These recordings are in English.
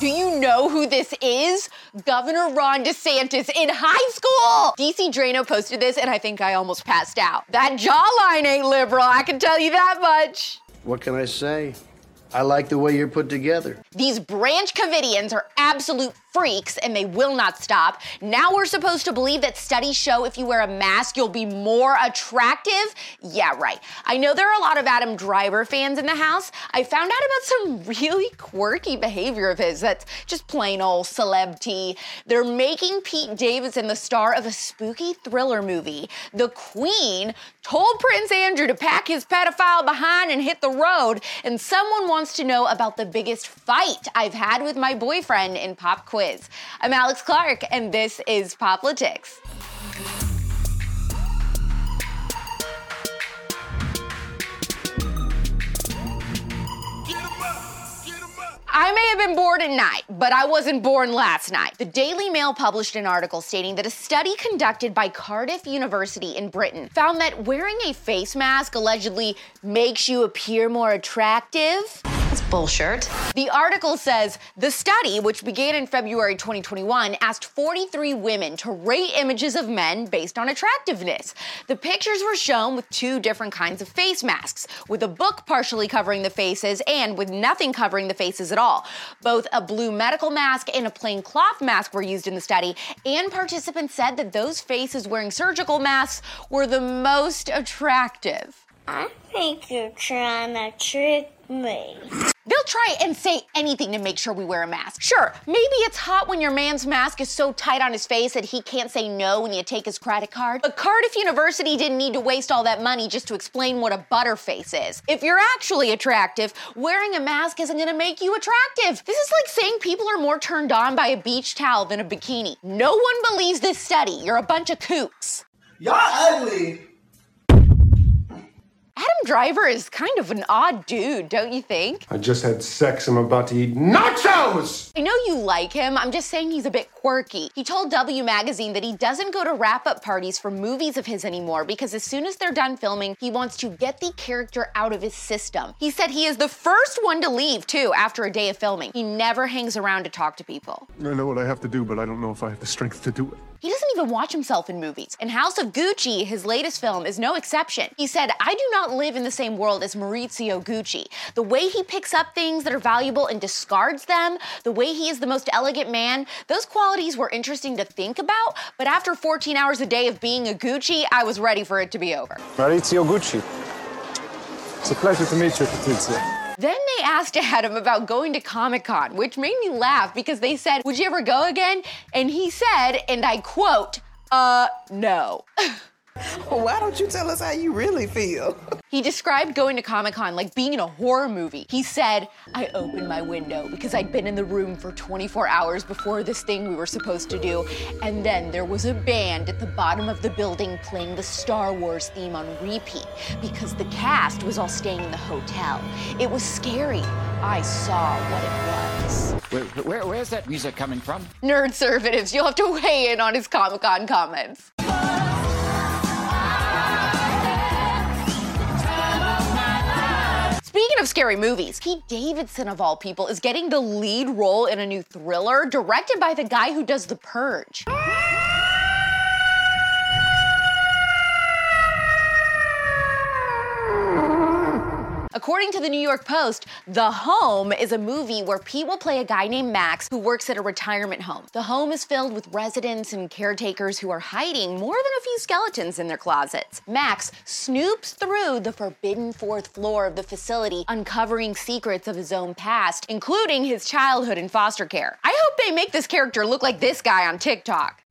Do you know who this is? Governor Ron DeSantis in high school. DC Draino posted this, and I think I almost passed out. That jawline ain't liberal, I can tell you that much. What can I say? I like the way you're put together. These Branch Covidians are absolute freaks and they will not stop. Now we're supposed to believe that studies show if you wear a mask, you'll be more attractive? Yeah, right. I know there are a lot of Adam Driver fans in the house. I found out about some really quirky behavior of his that's just plain old celeb tea. They're making Pete Davidson the star of a spooky thriller movie. The Queen told Prince Andrew to pack his pedophile behind and hit the road, and someone wants to know about the biggest fight I've had with my boyfriend in pop quiz. I'm Alex Clark, and this is Poplitics. I may have been born at night, but I wasn't born last night. The Daily Mail published an article stating that a study conducted by Cardiff University in Britain found that wearing a face mask allegedly makes you appear more attractive. That's bullshit. The article says the study, which began in February 2021, asked 43 women to rate images of men based on attractiveness. The pictures were shown with two different kinds of face masks, with a book partially covering the faces and with nothing covering the faces at all. Both a blue medical mask and a plain cloth mask were used in the study, and participants said that those faces wearing surgical masks were the most attractive. I think you're trying to trick me. They'll try and say anything to make sure we wear a mask. Sure, maybe it's hot when your man's mask is so tight on his face that he can't say no when you take his credit card. But Cardiff University didn't need to waste all that money just to explain what a butterface is. If you're actually attractive, wearing a mask isn't gonna make you attractive. This is like saying people are more turned on by a beach towel than a bikini. No one believes this study. You're a bunch of kooks. Y'all ugly. Adam Driver is kind of an odd dude, don't you think? I just had sex. I'm about to eat nachos! I know you like him. I'm just saying he's a bit quirky. He told W Magazine that he doesn't go to wrap up parties for movies of his anymore because as soon as they're done filming, he wants to get the character out of his system. He said he is the first one to leave, too, after a day of filming. He never hangs around to talk to people. I know what I have to do, but I don't know if I have the strength to do it. He doesn't even watch himself in movies. And House of Gucci, his latest film, is no exception. He said, I do not live in the same world as Maurizio Gucci. The way he picks up things that are valuable and discards them, the way he is the most elegant man, those qualities were interesting to think about, but after 14 hours a day of being a Gucci, I was ready for it to be over. Maurizio Gucci. It's a pleasure to meet you, Patrizia. Then they asked Adam about going to Comic Con, which made me laugh because they said, Would you ever go again? And he said, and I quote, uh, no. Why don't you tell us how you really feel? He described going to Comic Con like being in a horror movie. He said, I opened my window because I'd been in the room for 24 hours before this thing we were supposed to do. And then there was a band at the bottom of the building playing the Star Wars theme on repeat because the cast was all staying in the hotel. It was scary. I saw what it was. Where, where, where's that music coming from? Nerd conservatives, you'll have to weigh in on his Comic Con comments. Of scary movies, Pete Davidson, of all people, is getting the lead role in a new thriller directed by the guy who does The Purge. According to the New York Post, The Home is a movie where Pete will play a guy named Max who works at a retirement home. The home is filled with residents and caretakers who are hiding more than a few skeletons in their closets. Max snoops through the forbidden fourth floor of the facility, uncovering secrets of his own past, including his childhood in foster care. I hope they make this character look like this guy on TikTok.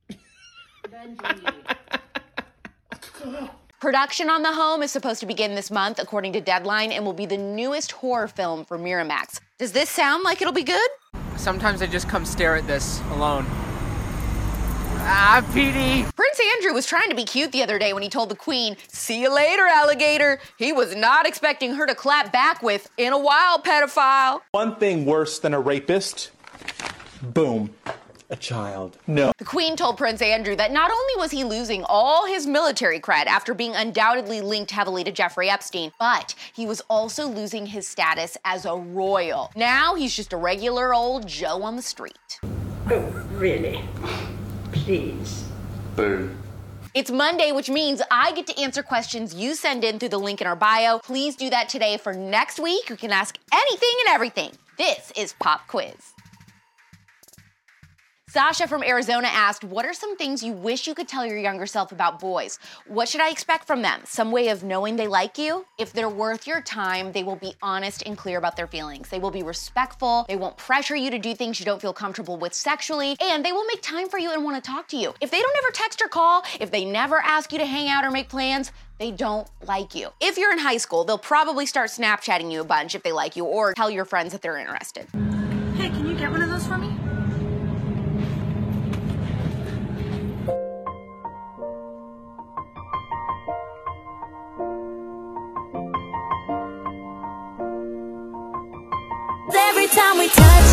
Production on The Home is supposed to begin this month, according to Deadline, and will be the newest horror film for Miramax. Does this sound like it'll be good? Sometimes I just come stare at this alone. Ah, Petey. Prince Andrew was trying to be cute the other day when he told the Queen, See you later, alligator. He was not expecting her to clap back with, In a while, pedophile. One thing worse than a rapist boom, a child. No. The Queen told Prince Andrew that not only was he losing all his military cred after being undoubtedly linked heavily to Jeffrey Epstein, but he was also losing his status as a royal. Now he's just a regular old Joe on the street. Oh, really? Please. Boo. It's Monday, which means I get to answer questions you send in through the link in our bio. Please do that today for next week. You can ask anything and everything. This is Pop Quiz. Sasha from Arizona asked, What are some things you wish you could tell your younger self about boys? What should I expect from them? Some way of knowing they like you? If they're worth your time, they will be honest and clear about their feelings. They will be respectful. They won't pressure you to do things you don't feel comfortable with sexually. And they will make time for you and want to talk to you. If they don't ever text or call, if they never ask you to hang out or make plans, they don't like you. If you're in high school, they'll probably start Snapchatting you a bunch if they like you or tell your friends that they're interested. Hey, time we touch,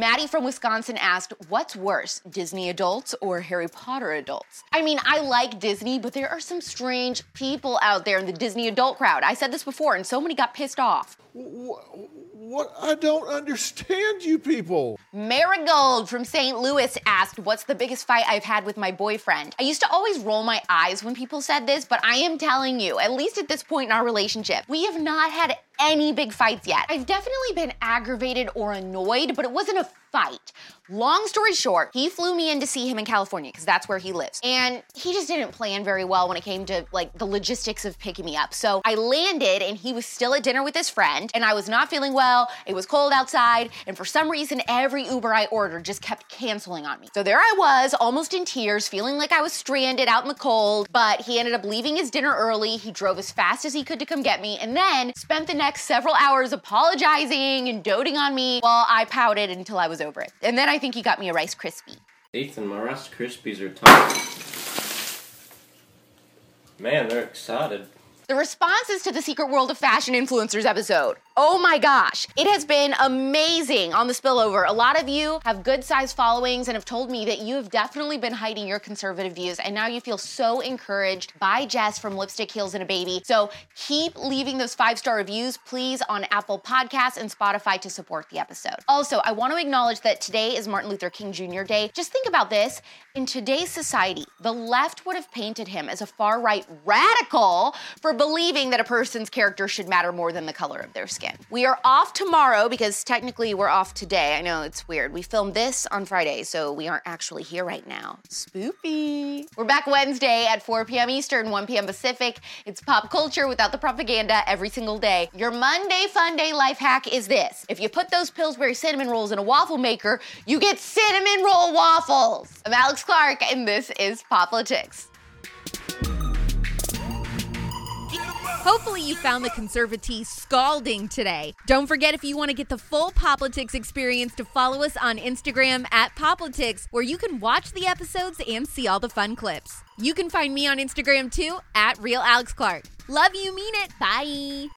Maddie from Wisconsin asked, What's worse, Disney adults or Harry Potter adults? I mean, I like Disney, but there are some strange people out there in the Disney adult crowd. I said this before, and so many got pissed off. What? I don't understand you people. Marigold from St. Louis asked, What's the biggest fight I've had with my boyfriend? I used to always roll my eyes when people said this, but I am telling you, at least at this point in our relationship, we have not had any big fights yet. I've definitely been aggravated or annoyed, but it wasn't a fight. Long story short, he flew me in to see him in California because that's where he lives. And he just didn't plan very well when it came to like the logistics of picking me up. So I landed and he was still at dinner with his friend and I was not feeling well. It was cold outside and for some reason every Uber I ordered just kept canceling on me. So there I was, almost in tears, feeling like I was stranded out in the cold, but he ended up leaving his dinner early. He drove as fast as he could to come get me and then spent the next several hours apologizing and doting on me while I pouted until I was over it. And then I think he got me a Rice Krispie. Ethan, my Rice Krispies are top. Man, they're excited. The responses to the Secret World of Fashion Influencers episode. Oh my gosh, it has been amazing on the spillover. A lot of you have good sized followings and have told me that you have definitely been hiding your conservative views, and now you feel so encouraged by Jess from Lipstick Heels and a Baby. So keep leaving those five star reviews, please, on Apple Podcasts and Spotify to support the episode. Also, I want to acknowledge that today is Martin Luther King Jr. Day. Just think about this. In today's society, the left would have painted him as a far right radical for believing that a person's character should matter more than the color of their skin. We are off tomorrow because technically we're off today. I know it's weird. We filmed this on Friday, so we aren't actually here right now. Spoopy. We're back Wednesday at 4 p.m. Eastern, 1 p.m. Pacific. It's pop culture without the propaganda every single day. Your Monday fun day life hack is this. If you put those Pillsbury cinnamon rolls in a waffle maker, you get cinnamon roll waffles. I'm Alex Clark, and this is Poplitics. Hopefully, you found the conservatea scalding today. Don't forget, if you want to get the full Poplitics experience, to follow us on Instagram at Poplitics, where you can watch the episodes and see all the fun clips. You can find me on Instagram too at Real Alex Clark. Love you, mean it. Bye.